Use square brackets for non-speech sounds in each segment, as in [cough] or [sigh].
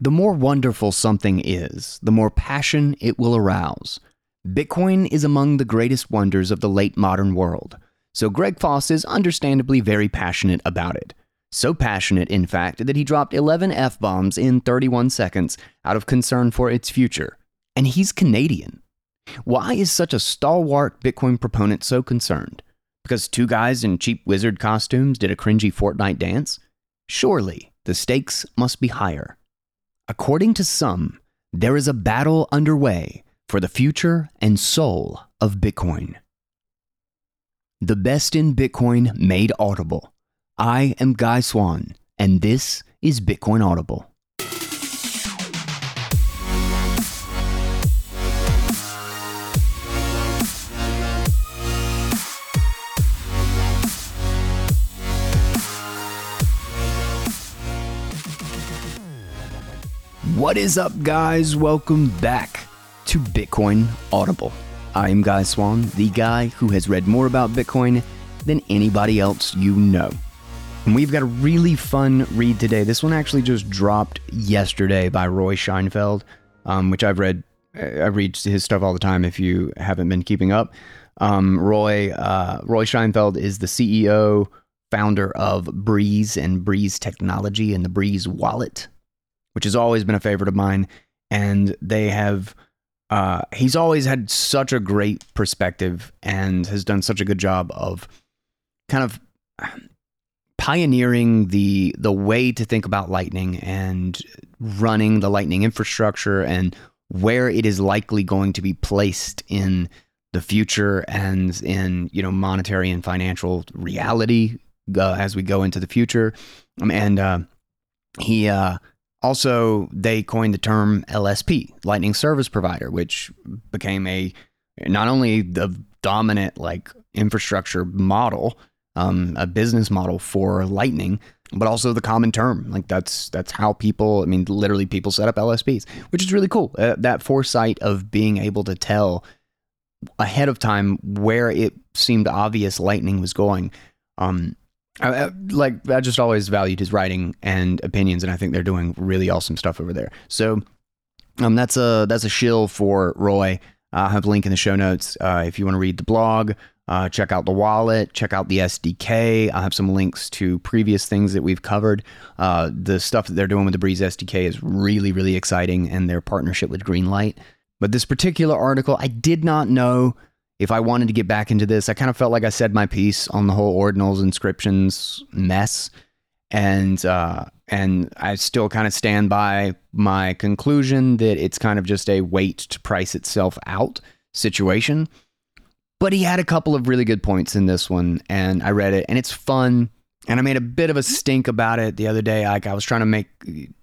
The more wonderful something is, the more passion it will arouse. Bitcoin is among the greatest wonders of the late modern world, so Greg Foss is understandably very passionate about it. So passionate, in fact, that he dropped 11 F bombs in 31 seconds out of concern for its future. And he's Canadian. Why is such a stalwart Bitcoin proponent so concerned? Because two guys in cheap wizard costumes did a cringy Fortnite dance? Surely the stakes must be higher. According to some, there is a battle underway for the future and soul of Bitcoin. The best in Bitcoin made audible. I am Guy Swan, and this is Bitcoin Audible. What is up, guys? Welcome back to Bitcoin Audible. I am Guy Swan, the guy who has read more about Bitcoin than anybody else you know. And we've got a really fun read today. This one actually just dropped yesterday by Roy Sheinfeld, um, which I've read. I read his stuff all the time. If you haven't been keeping up, um, Roy uh, Roy Sheinfeld is the CEO, founder of Breez and Breez Technology and the Breez Wallet, which has always been a favorite of mine. And they have, uh, he's always had such a great perspective and has done such a good job of kind of pioneering the the way to think about lightning and running the lightning infrastructure and where it is likely going to be placed in the future and in you know monetary and financial reality uh, as we go into the future um, and uh, he uh, also they coined the term LSP lightning service provider which became a not only the dominant like infrastructure model um, a business model for Lightning, but also the common term. Like that's that's how people. I mean, literally, people set up LSPs, which is really cool. Uh, that foresight of being able to tell ahead of time where it seemed obvious Lightning was going. Um, I, I, like I just always valued his writing and opinions, and I think they're doing really awesome stuff over there. So, um, that's a that's a shill for Roy. I'll have a link in the show notes uh, if you want to read the blog. Uh, check out the wallet, check out the SDK. I'll have some links to previous things that we've covered. Uh, the stuff that they're doing with the Breez SDK is really, really exciting, and their partnership with Greenlight. But this particular article, I did not know if I wanted to get back into this. I kind of felt like I said my piece on the whole ordinals inscriptions mess, and uh, and I still kind of stand by my conclusion that it's kind of just a wait to price itself out situation. But he had a couple of really good points in this one, and I read it, and it's fun. And I made a bit of a stink about it the other day. Like I was trying to make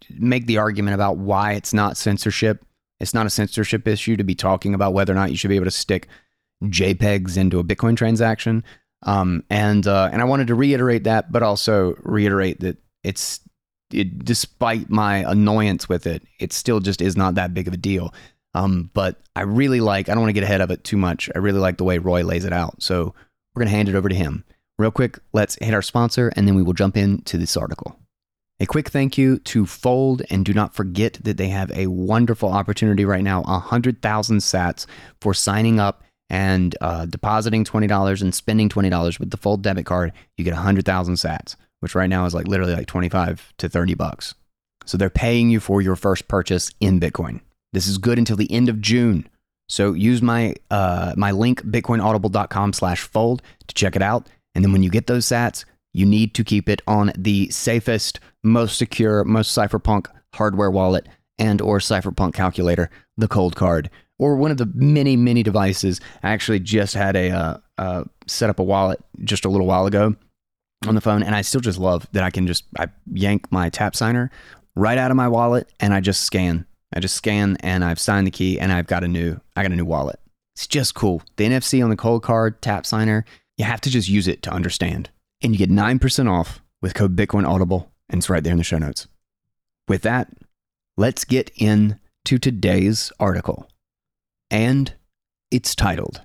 make the argument about why it's not censorship. It's not a censorship issue to be talking about whether or not you should be able to stick JPEGs into a Bitcoin transaction. Um, and uh, and I wanted to reiterate that, but also reiterate that it's it, despite my annoyance with it, it still just is not that big of a deal. Um, but I really like, I don't want to get ahead of it too much. I really like the way Roy lays it out. So we're going to hand it over to him. Real quick, let's hit our sponsor and then we will jump into this article. A quick thank you to Fold, and do not forget that they have a wonderful opportunity right now 100,000 sats for signing up and uh, depositing $20 and spending $20 with the Fold debit card. You get 100,000 sats, which right now is like literally like 25 to 30 bucks. So they're paying you for your first purchase in Bitcoin. This is good until the end of June. So use my uh, my link bitcoinaudible.com slash fold to check it out. And then when you get those sats, you need to keep it on the safest, most secure, most cypherpunk hardware wallet and or cypherpunk calculator, the Coldcard, or one of the many, many devices. I actually just had a uh, uh, set up a wallet just a little while ago on the phone, and I still just love that I can just I yank my tap signer right out of my wallet and I just scan I just scan and I've signed the key and I've got a new I got a new wallet. It's just cool. The NFC on the cold card tap signer, you have to just use it to understand. And you get 9% off with code Bitcoin Audible, and it's right there in the show notes. With that, let's get into today's article. And it's titled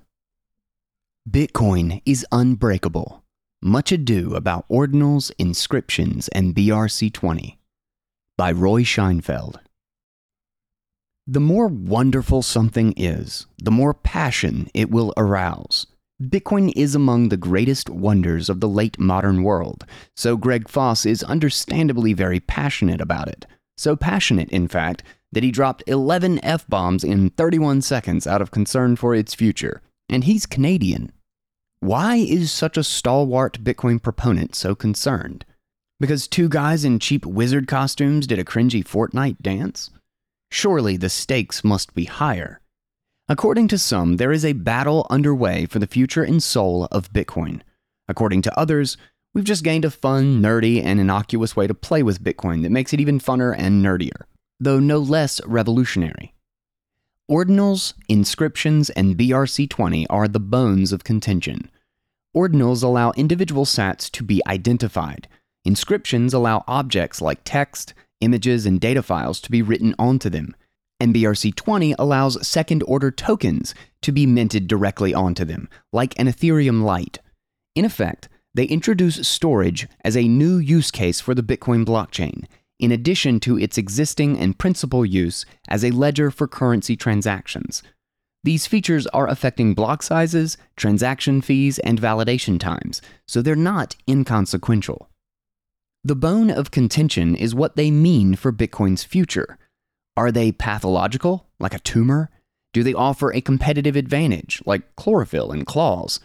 Bitcoin is Unbreakable. Much Ado About Ordinals, Inscriptions, and BRC20 by Roy Sheinfeld. The more wonderful something is, the more passion it will arouse. Bitcoin is among the greatest wonders of the late modern world, so Greg Foss is understandably very passionate about it. So passionate, in fact, that he dropped 11 F bombs in 31 seconds out of concern for its future. And he's Canadian. Why is such a stalwart Bitcoin proponent so concerned? Because two guys in cheap wizard costumes did a cringy Fortnite dance? Surely the stakes must be higher. According to some, there is a battle underway for the future and soul of Bitcoin. According to others, we've just gained a fun, nerdy, and innocuous way to play with Bitcoin that makes it even funner and nerdier, though no less revolutionary. Ordinals, inscriptions, and BRC20 are the bones of contention. Ordinals allow individual sats to be identified. Inscriptions allow objects like text, images, and data files to be written onto them. And BRC20 allows second order tokens to be minted directly onto them, like an Ethereum Lite. In effect, they introduce storage as a new use case for the Bitcoin blockchain, in addition to its existing and principal use as a ledger for currency transactions. These features are affecting block sizes, transaction fees, and validation times, so they're not inconsequential. The bone of contention is what they mean for Bitcoin's future. Are they pathological, like a tumor? Do they offer a competitive advantage, like chlorophyll and claws?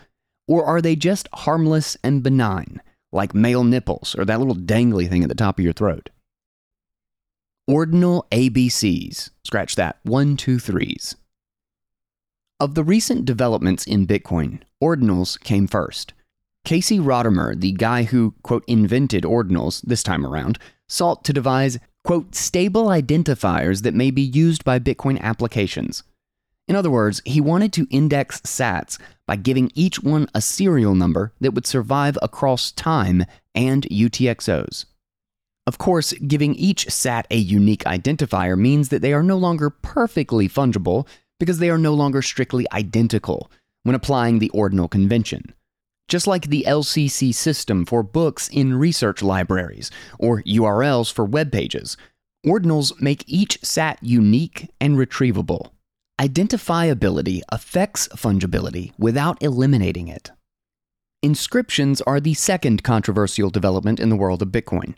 Or are they just harmless and benign, like male nipples or that little dangly thing at the top of your throat? Ordinal ABCs. Scratch that. One, two, threes. Of the recent developments in Bitcoin, ordinals came first. Casey Rodarmor, the guy who, quote, invented ordinals this time around, sought to devise, quote, stable identifiers that may be used by Bitcoin applications. In other words, he wanted to index sats by giving each one a serial number that would survive across time and UTXOs. Of course, giving each sat a unique identifier means that they are no longer perfectly fungible because they are no longer strictly identical when applying the ordinal convention just like the LCC system for books in research libraries or URLs for web pages. Ordinals make each SAT unique and retrievable. Identifiability affects fungibility without eliminating it. Inscriptions are the second controversial development in the world of Bitcoin.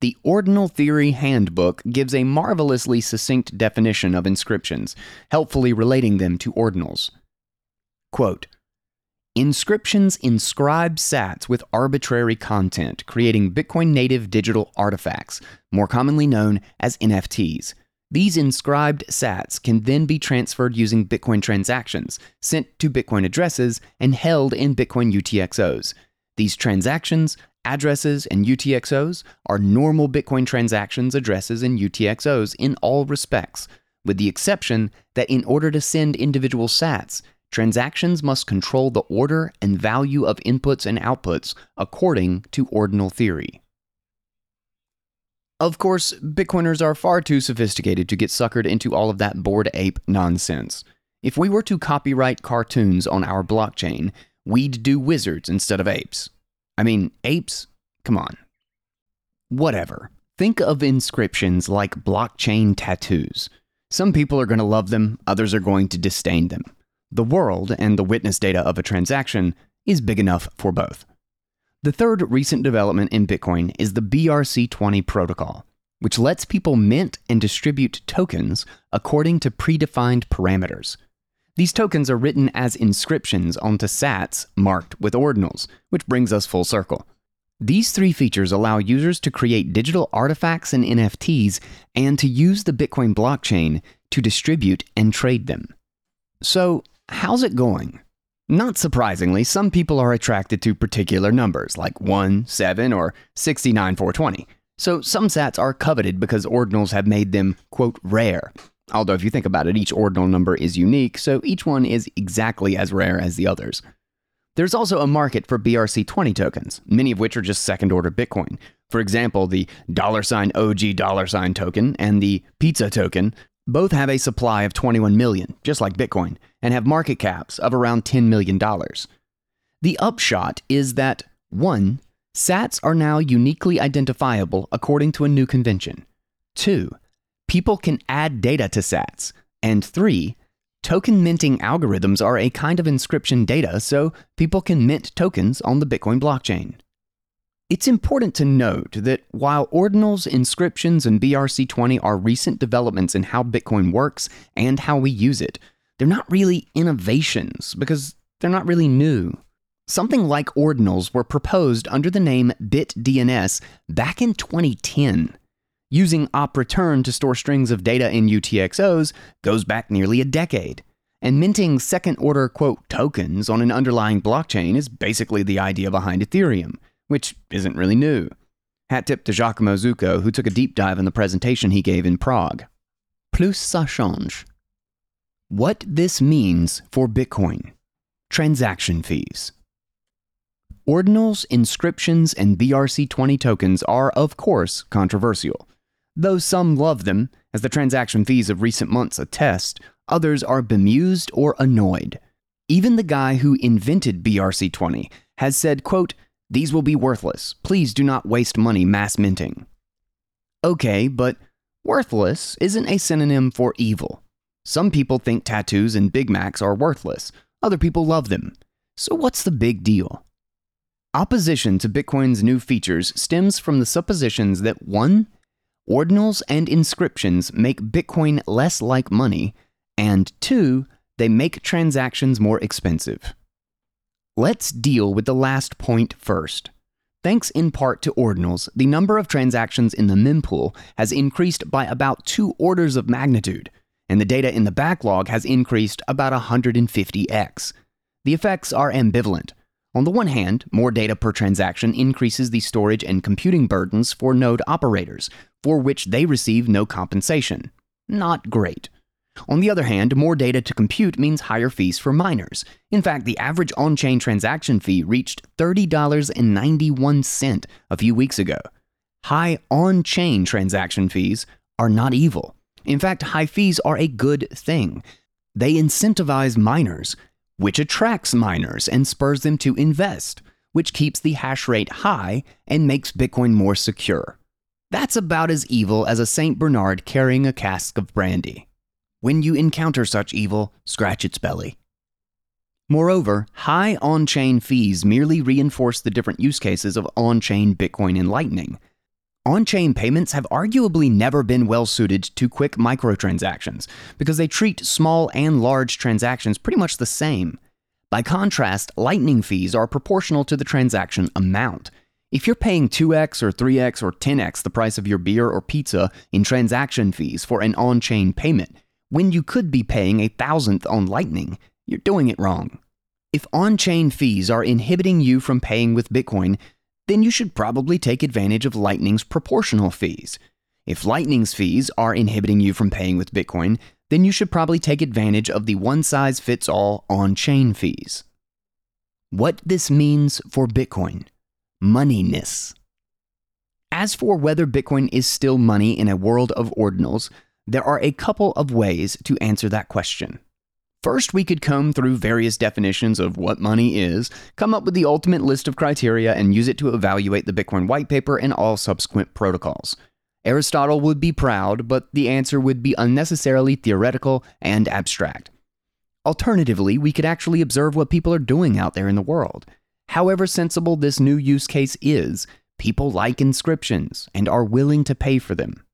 The Ordinal Theory Handbook gives a marvelously succinct definition of inscriptions, helpfully relating them to ordinals. Quote, Inscriptions inscribe sats with arbitrary content, creating Bitcoin native digital artifacts, more commonly known as NFTs. These inscribed sats can then be transferred using Bitcoin transactions, sent to Bitcoin addresses, and held in Bitcoin UTXOs. These transactions, addresses, and UTXOs are normal Bitcoin transactions, addresses, and UTXOs in all respects, with the exception that in order to send individual sats, Transactions must control the order and value of inputs and outputs according to ordinal theory. Of course, Bitcoiners are far too sophisticated to get suckered into all of that bored ape nonsense. If we were to copyright cartoons on our blockchain, we'd do wizards instead of apes. I mean, apes? Come on. Whatever. Think of inscriptions like blockchain tattoos. Some people are going to love them, others are going to disdain them. The world and the witness data of a transaction is big enough for both. The third recent development in Bitcoin is the BRC20 protocol, which lets people mint and distribute tokens according to predefined parameters. These tokens are written as inscriptions onto sats marked with ordinals, which brings us full circle. These three features allow users to create digital artifacts and NFTs and to use the Bitcoin blockchain to distribute and trade them. So, How's it going? Not surprisingly, some people are attracted to particular numbers like 1, 7, or 69, 420. So some sats are coveted because ordinals have made them, quote, rare. Although, if you think about it, each ordinal number is unique, so each one is exactly as rare as the others. There's also a market for BRC20 tokens, many of which are just second order Bitcoin. For example, the dollar sign $OG dollar sign token and the pizza token both have a supply of 21 million, just like Bitcoin, and have market caps of around $10 million. The upshot is that 1. Sats are now uniquely identifiable according to a new convention. 2. People can add data to sats. And three, token minting algorithms are a kind of inscription data, so people can mint tokens on the Bitcoin blockchain. It's important to note that while ordinals, inscriptions, and BRC20 are recent developments in how Bitcoin works and how we use it, they're not really innovations because they're not really new. Something like ordinals were proposed under the name BitDNS back in 2010. Using op return to store strings of data in UTXOs goes back nearly a decade. And minting second order, quote, tokens on an underlying blockchain is basically the idea behind Ethereum which isn't really new. Hat tip to Giacomo Zucco, who took a deep dive in the presentation he gave in Prague. Plus ça change. What this means for Bitcoin transaction fees. Ordinals, inscriptions, and BRC20 tokens are, of course, controversial. Though some love them, as the transaction fees of recent months attest, others are bemused or annoyed. Even the guy who invented BRC20 has said, quote, these will be worthless. Please do not waste money mass minting. Okay, but worthless isn't a synonym for evil. Some people think tattoos and Big Macs are worthless, other people love them. So what's the big deal? Opposition to Bitcoin's new features stems from the suppositions that 1. Ordinals and inscriptions make Bitcoin less like money, and 2. They make transactions more expensive. Let's deal with the last point first. Thanks in part to ordinals, the number of transactions in the mempool has increased by about two orders of magnitude, and the data in the backlog has increased about 150x. The effects are ambivalent. On the one hand, more data per transaction increases the storage and computing burdens for node operators, for which they receive no compensation. Not great. On the other hand, more data to compute means higher fees for miners. In fact, the average on chain transaction fee reached $30.91 a few weeks ago. High on chain transaction fees are not evil. In fact, high fees are a good thing. They incentivize miners, which attracts miners and spurs them to invest, which keeps the hash rate high and makes Bitcoin more secure. That's about as evil as a St. Bernard carrying a cask of brandy. When you encounter such evil, scratch its belly. Moreover, high on chain fees merely reinforce the different use cases of on chain Bitcoin and Lightning. On chain payments have arguably never been well suited to quick microtransactions because they treat small and large transactions pretty much the same. By contrast, Lightning fees are proportional to the transaction amount. If you're paying 2x or 3x or 10x the price of your beer or pizza in transaction fees for an on chain payment, when you could be paying a thousandth on Lightning, you're doing it wrong. If on chain fees are inhibiting you from paying with Bitcoin, then you should probably take advantage of Lightning's proportional fees. If Lightning's fees are inhibiting you from paying with Bitcoin, then you should probably take advantage of the one size fits all on chain fees. What this means for Bitcoin moneyness. As for whether Bitcoin is still money in a world of ordinals, there are a couple of ways to answer that question. First, we could comb through various definitions of what money is, come up with the ultimate list of criteria, and use it to evaluate the Bitcoin white paper and all subsequent protocols. Aristotle would be proud, but the answer would be unnecessarily theoretical and abstract. Alternatively, we could actually observe what people are doing out there in the world. However sensible this new use case is, people like inscriptions and are willing to pay for them.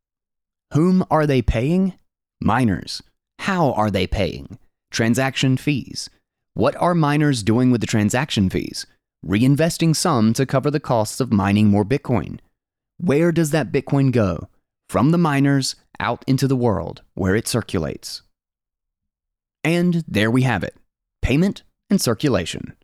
Whom are they paying? Miners. How are they paying? Transaction fees. What are miners doing with the transaction fees? Reinvesting some to cover the costs of mining more Bitcoin. Where does that Bitcoin go? From the miners out into the world where it circulates. And there we have it payment and circulation.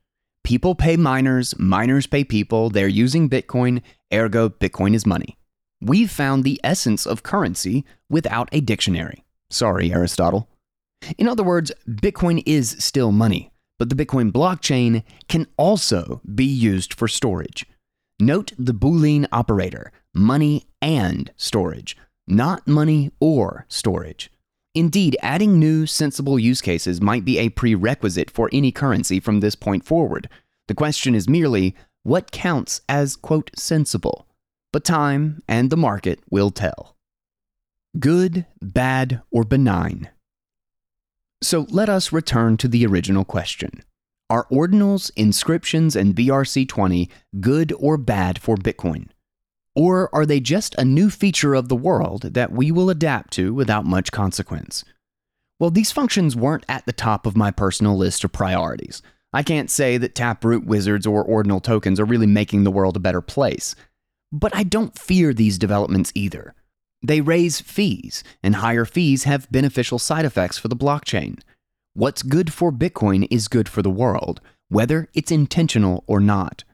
People pay miners, miners pay people, they're using Bitcoin, ergo, Bitcoin is money. We've found the essence of currency without a dictionary. Sorry, Aristotle. In other words, Bitcoin is still money, but the Bitcoin blockchain can also be used for storage. Note the Boolean operator money and storage, not money or storage. Indeed, adding new sensible use cases might be a prerequisite for any currency from this point forward. The question is merely what counts as, quote, sensible? but time and the market will tell. Good, bad, or benign? So let us return to the original question. Are ordinals, inscriptions, and BRC20 good or bad for Bitcoin? Or are they just a new feature of the world that we will adapt to without much consequence? Well, these functions weren't at the top of my personal list of priorities. I can't say that Taproot wizards or ordinal tokens are really making the world a better place. But I don't fear these developments either. They raise fees, and higher fees have beneficial side effects for the blockchain. What's good for Bitcoin is good for the world, whether it's intentional or not.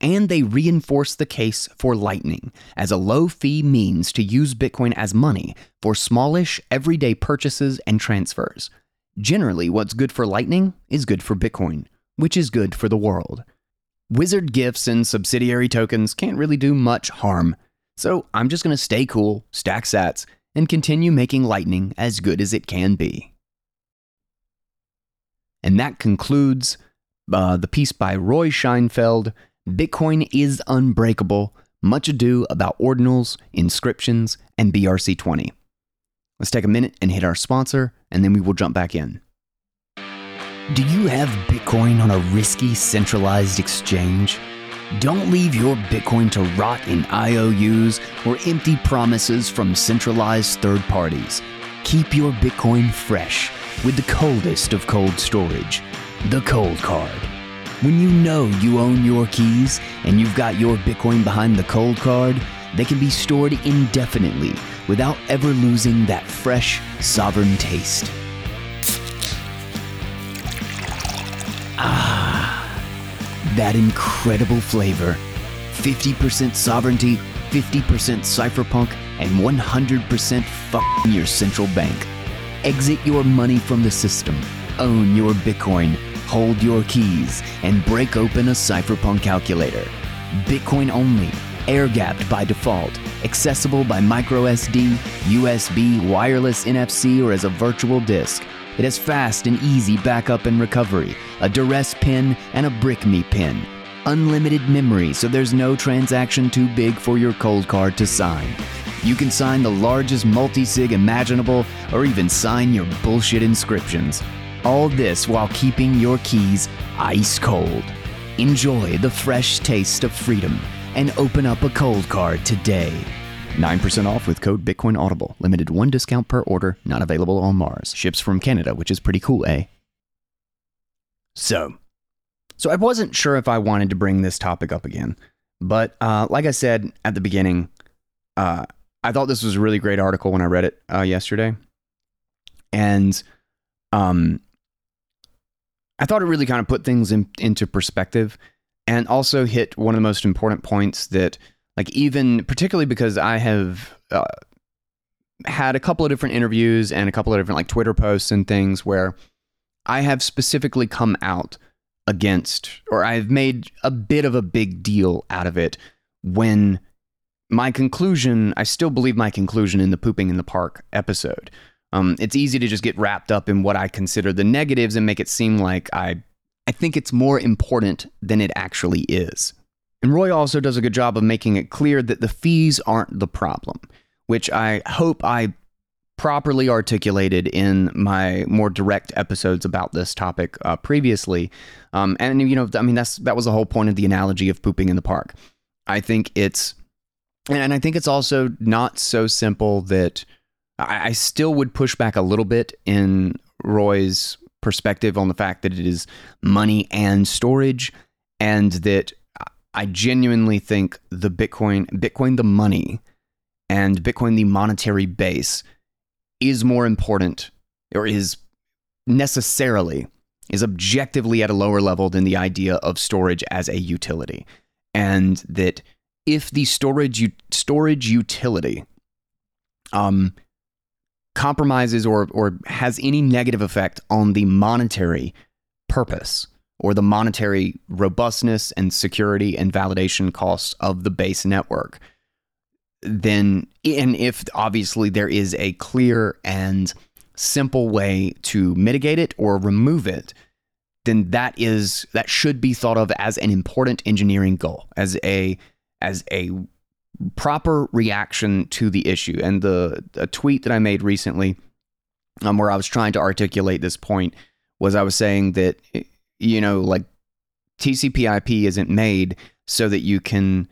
And they reinforce the case for Lightning as a low fee means to use Bitcoin as money for smallish, everyday purchases and transfers. Generally, what's good for Lightning is good for Bitcoin, which is good for the world. Wizard gifts and subsidiary tokens can't really do much harm, so I'm just going to stay cool, stack sats, and continue making Lightning as good as it can be. And that concludes uh, the piece by Roy Sheinfeld Bitcoin is Unbreakable Much Ado About Ordinals, Inscriptions, and BRC20. Let's take a minute and hit our sponsor, and then we will jump back in. Do you have Bitcoin on a risky centralized exchange? Don't leave your Bitcoin to rot in IOUs or empty promises from centralized third parties. Keep your Bitcoin fresh with the coldest of cold storage, the Cold Card. When you know you own your keys and you've got your Bitcoin behind the Cold Card, they can be stored indefinitely without ever losing that fresh, sovereign taste. Ah, that incredible flavor. 50% sovereignty, 50% cypherpunk, and 100% fucking your central bank. Exit your money from the system. Own your Bitcoin. Hold your keys and break open a cypherpunk calculator. Bitcoin only, air gapped by default, accessible by microSD, USB, wireless NFC, or as a virtual disk. It has fast and easy backup and recovery, a Duress pin, and a BrickMe pin. Unlimited memory, so there's no transaction too big for your cold card to sign. You can sign the largest multi-sig imaginable or even sign your bullshit inscriptions. All this while keeping your keys ice cold. Enjoy the fresh taste of freedom and open up a cold card today. 9% off with code Bitcoin Audible. Limited one discount per order, not available on Mars. Ships from Canada, which is pretty cool, eh? So, so I wasn't sure if I wanted to bring this topic up again, but uh, like I said at the beginning, uh, I thought this was a really great article when I read it uh, yesterday, and um, I thought it really kind of put things in, into perspective, and also hit one of the most important points that, like, even particularly because I have uh, had a couple of different interviews and a couple of different like Twitter posts and things where I have specifically come out against, or I've made a bit of a big deal out of it when my conclusion, I still believe my conclusion in the pooping in the park episode. Um, it's easy to just get wrapped up in what I consider the negatives and make it seem like I, I think it's more important than it actually is. And Roy also does a good job of making it clear that the fees aren't the problem, which I hope I properly articulated in my more direct episodes about this topic uh, previously. Um, and you know, I mean, that's that was the whole point of the analogy of pooping in the park. I think it's and I think it's also not so simple that I, I still would push back a little bit in Roy's perspective on the fact that it is money and storage, and that I genuinely think the Bitcoin, Bitcoin the money, and Bitcoin the monetary base is more important or is necessarily is objectively at a lower level than the idea of storage as a utility. And that if the storage storage utility um, compromises or or has any negative effect on the monetary purpose or the monetary robustness and security and validation costs of the base network then and if obviously there is a clear and simple way to mitigate it or remove it then that is that should be thought of as an important engineering goal as a as a proper reaction to the issue. And the a tweet that I made recently, um, where I was trying to articulate this point, was I was saying that you know, like TCP/IP isn't made so that you can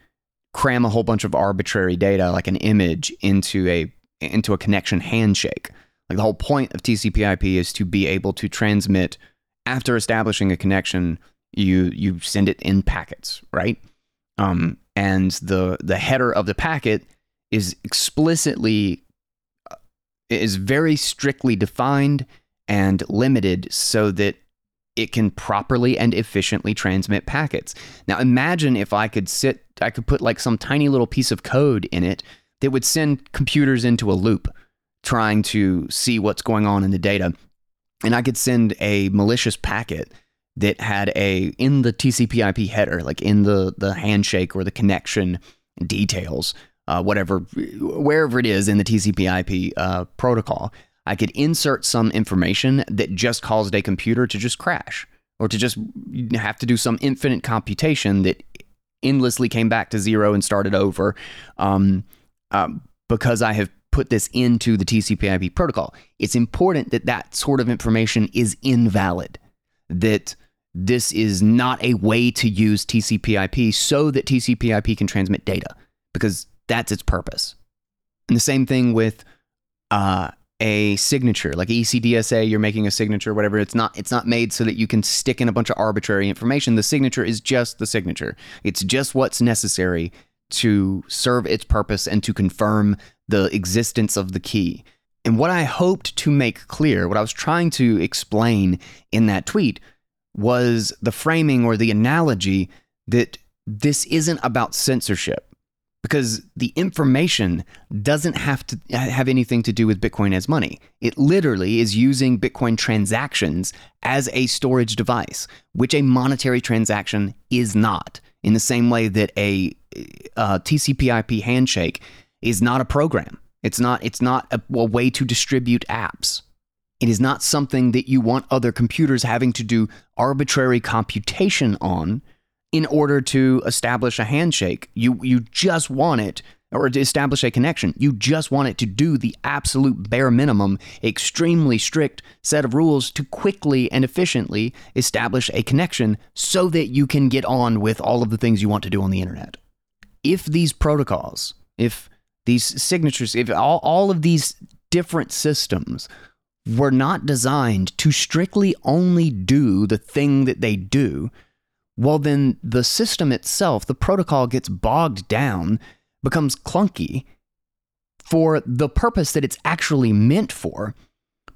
cram a whole bunch of arbitrary data, like an image, into a into a connection handshake. Like the whole point of TCP/IP is to be able to transmit after establishing a connection. You you send it in packets, right? Um, and the the header of the packet is explicitly uh, is very strictly defined and limited so that it can properly and efficiently transmit packets. Now imagine if I could sit I could put like some tiny little piece of code in it that would send computers into a loop trying to see what's going on in the data. And I could send a malicious packet that had a in the TCP/IP header, like in the the handshake or the connection details, uh, whatever, wherever it is in the TCP/IP uh, protocol, I could insert some information that just caused a computer to just crash or to just have to do some infinite computation that endlessly came back to zero and started over um, um, because I have put this into the TCP/IP protocol. It's important that that sort of information is invalid. That this is not a way to use TCP/IP so that TCP/IP can transmit data because that's its purpose. And the same thing with uh, a signature, like ECDSA, you're making a signature, whatever. It's not it's not made so that you can stick in a bunch of arbitrary information. The signature is just the signature. It's just what's necessary to serve its purpose and to confirm the existence of the key. And what I hoped to make clear, what I was trying to explain in that tweet was the framing or the analogy that this isn't about censorship because the information doesn't have to have anything to do with Bitcoin as money. It literally is using Bitcoin transactions as a storage device, which a monetary transaction is not. In the same way that a, a TCP/IP handshake is not a program. It's not. It's not a, a way to distribute apps. It is not something that you want other computers having to do arbitrary computation on in order to establish a handshake. You you just want it or to establish a connection. You just want it to do the absolute bare minimum, extremely strict set of rules to quickly and efficiently establish a connection so that you can get on with all of the things you want to do on the internet. If these protocols, if these signatures, if all, all of these different systems were not designed to strictly only do the thing that they do, well, then the system itself, the protocol gets bogged down, becomes clunky for the purpose that it's actually meant for,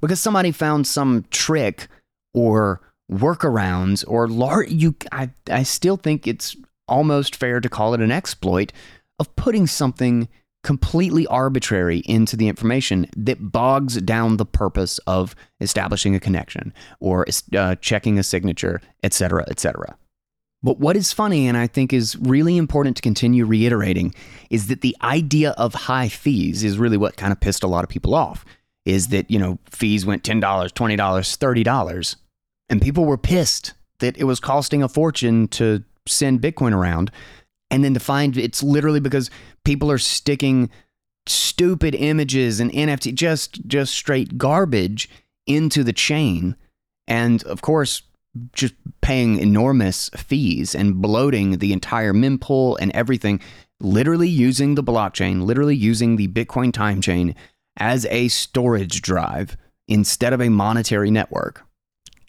because somebody found some trick or workarounds or large. You, I, I still think it's almost fair to call it an exploit of putting something completely arbitrary into the information that bogs down the purpose of establishing a connection or uh, checking a signature, etc., etc. But what is funny, and I think is really important to continue reiterating, is that the idea of high fees is really what kind of pissed a lot of people off. Is that, you know, fees went $10, $20, $30, and people were pissed that it was costing a fortune to send Bitcoin around. And then to find it's literally because people are sticking stupid images and NFT, just just straight garbage into the chain. And of course, just paying enormous fees and bloating the entire mempool and everything, literally using the blockchain, literally using the Bitcoin time chain as a storage drive instead of a monetary network.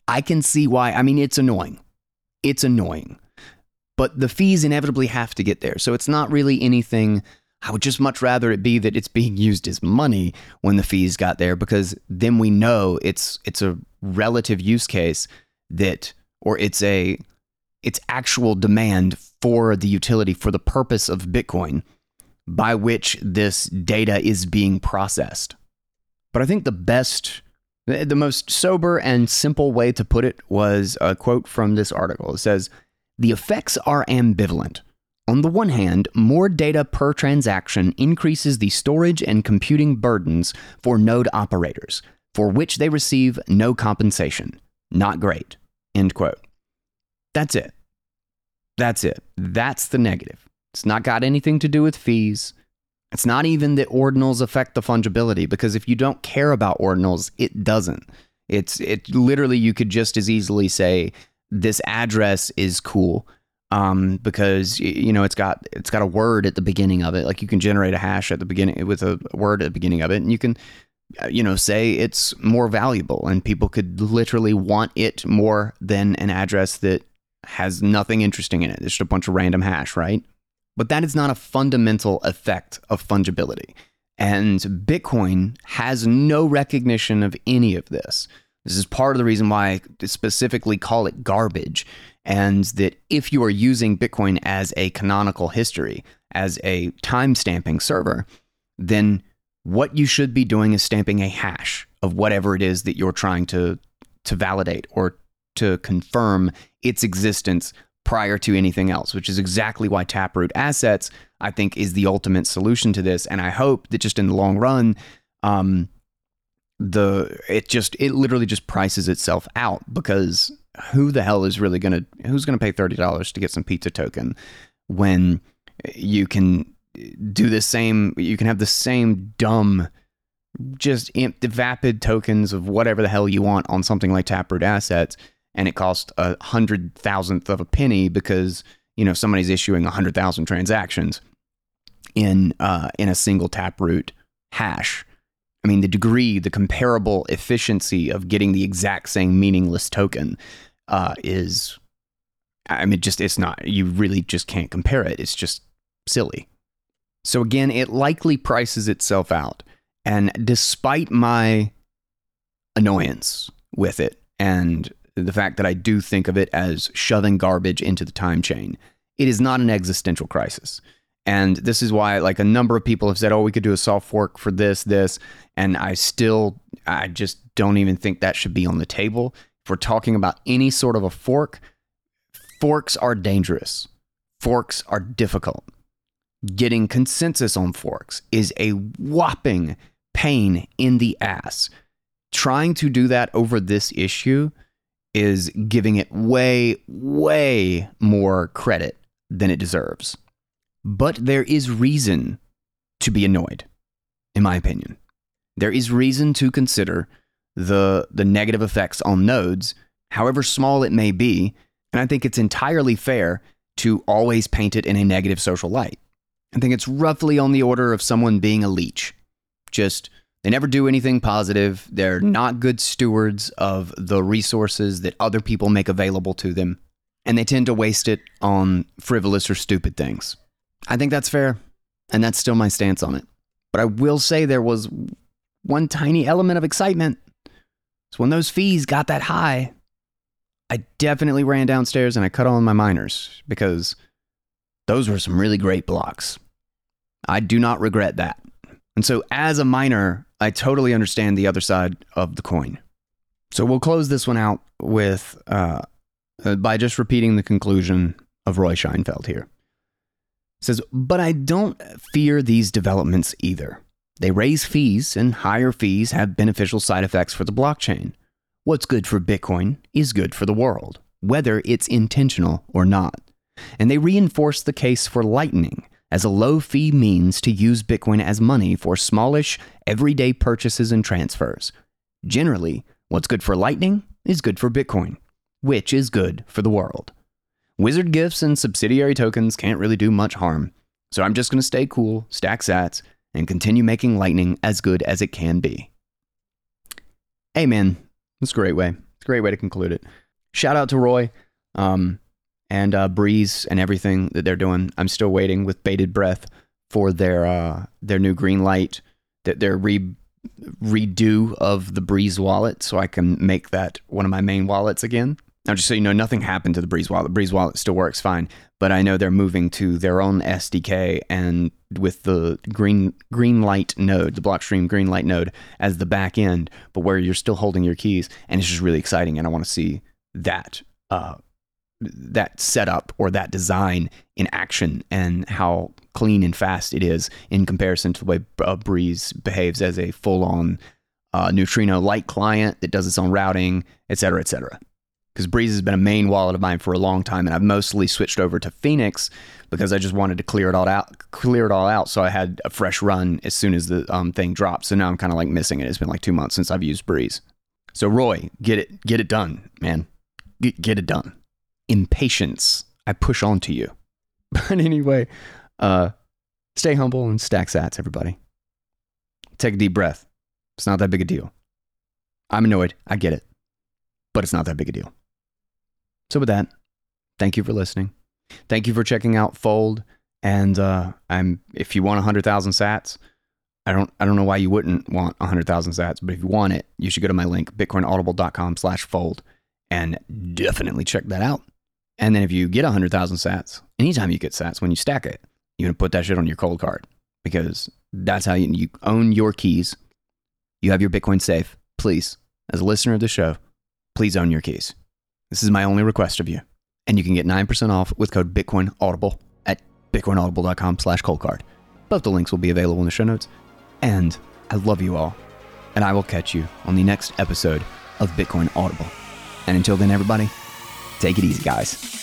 I can see why. I mean, it's annoying. It's annoying. But the fees inevitably have to get there. So it's not really anything. I would just much rather it be that it's being used as money when the fees got there because then we know it's it's a relative use case that or it's a it's actual demand for the utility for the purpose of Bitcoin by which this data is being processed. But I think the best the most sober and simple way to put it was a quote from this article. It says, The effects are ambivalent. On the one hand, more data per transaction increases the storage and computing burdens for node operators, for which they receive no compensation. Not great. End quote. That's it. That's it. That's the negative. It's not got anything to do with fees. It's not even that ordinals affect the fungibility because if you don't care about ordinals, it doesn't. It's it literally you could just as easily say this address is cool um, because you know it's got it's got a word at the beginning of it. Like you can generate a hash at the beginning with a word at the beginning of it, and you can Uh, you know say it's more valuable, and people could literally want it more than an address that has nothing interesting in it. It's just a bunch of random hash, right? But that is not a fundamental effect of fungibility. And Bitcoin has no recognition of any of this. This is part of the reason why I specifically call it garbage. And that if you are using Bitcoin as a canonical history, as a time stamping server, then what you should be doing is stamping a hash of whatever it is that you're trying to, to validate or to confirm its existence prior to anything else, which is exactly why Taproot Assets, I think, is the ultimate solution to this. And I hope that just in the long run, um, the it just it literally just prices itself out because who the hell is really gonna who's gonna pay thirty dollars to get some pizza token when you can do the same you can have the same dumb just the vapid tokens of whatever the hell you want on something like Taproot assets and it costs a hundred thousandth of a penny because you know somebody's issuing a hundred thousand transactions in uh, in a single taproot hash. I mean, the degree, the comparable efficiency of getting the exact same meaningless token uh, is, I mean, just it's not. You really just can't compare it. It's just silly. So again, it likely prices itself out. And despite my annoyance with it and the fact that I do think of it as shoving garbage into the time chain. It is not an existential crisis. And this is why, like, a number of people have said, oh, we could do a soft fork for this, this. And I still, I just don't even think that should be on the table. If we're talking about any sort of a fork, forks are dangerous, forks are difficult. Getting consensus on forks is a whopping pain in the ass. Trying to do that over this issue is giving it way, way more credit than it deserves. But there is reason to be annoyed, in my opinion. There is reason to consider the, the negative effects on nodes, however small it may be, and I think it's entirely fair to always paint it in a negative social light. I think it's roughly on the order of someone being a leech. Just they never do anything positive. They're not good stewards of the resources that other people make available to them. And they tend to waste it on frivolous or stupid things. I think that's fair. And that's still my stance on it. But I will say there was one tiny element of excitement. So when those fees got that high, I definitely ran downstairs and I cut on my miners because those were some really great blocks. I do not regret that. And so, as a miner, I totally understand the other side of the coin. So, we'll close this one out with uh, uh, by just repeating the conclusion of Roy Sheinfeld here. It says, But I don't fear these developments either. They raise fees, and higher fees have beneficial side effects for the blockchain. What's good for Bitcoin is good for the world, whether it's intentional or not. And they reinforce the case for Lightning as a low fee means to use Bitcoin as money for smallish, everyday purchases and transfers. Generally, what's good for Lightning is good for Bitcoin, which is good for the world. Wizard gifts and subsidiary tokens can't really do much harm, so I'm just going to stay cool, stack sats, and continue making Lightning as good as it can be. Amen. that's a great way. It's a great way to conclude it. Shout out to Roy. Um, and uh, Breez and everything that they're doing. I'm still waiting with bated breath for their uh, their new Greenlight, that their re- redo of the Breez wallet, so I can make that one of my main wallets again. Now, just so you know, nothing happened to the Breez wallet. Breeze wallet still works fine, but I know they're moving to their own SDK and with the green green light node, the Blockstream Greenlight node as the back end, but where you're still holding your keys, and it's just really exciting, and I want to see that uh, that setup or that design in action and how clean and fast it is in comparison to the way uh, Breez behaves as a full on uh, neutrino light client that does its own routing, et cetera, et cetera. because Breez has been a main wallet of mine for a long time, and I've mostly switched over to Phoenix because I just wanted to clear it all out, clear it all out, so I had a fresh run as soon as the um, thing dropped. So now I'm kind of like missing it. It's been like two months since I've used Breez. So Roy, get it, get it done, man. Get, get it done. Impatience, I push on to you. [laughs] But anyway, uh, stay humble and stack sats, everybody. Take a deep breath. It's not that big a deal. I'm annoyed. I get it. But it's not that big a deal. So with that, thank you for listening. Thank you for checking out Fold. And uh, I'm if you want 100,000 sats, I don't I don't know why you wouldn't want 100,000 sats, but if you want it, you should go to my link bitcoinaudible.com/fold and definitely check that out. And then if you get 100,000 sats, anytime you get sats when you stack it, you're going to put that shit on your ColdCard because that's how you, you own your keys. You have your Bitcoin safe. Please, as a listener of the show, please own your keys. This is my only request of you. And you can get 9% off with code Bitcoin Audible at bitcoinaudible.com slash coldcard. Both the links will be available in the show notes. And I love you all. And I will catch you on the next episode of Bitcoin Audible. And until then, everybody, take it easy, guys.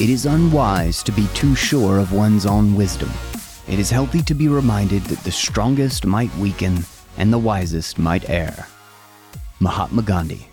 It is unwise to be too sure of one's own wisdom. It is healthy to be reminded that the strongest might weaken and the wisest might err. Mahatma Gandhi.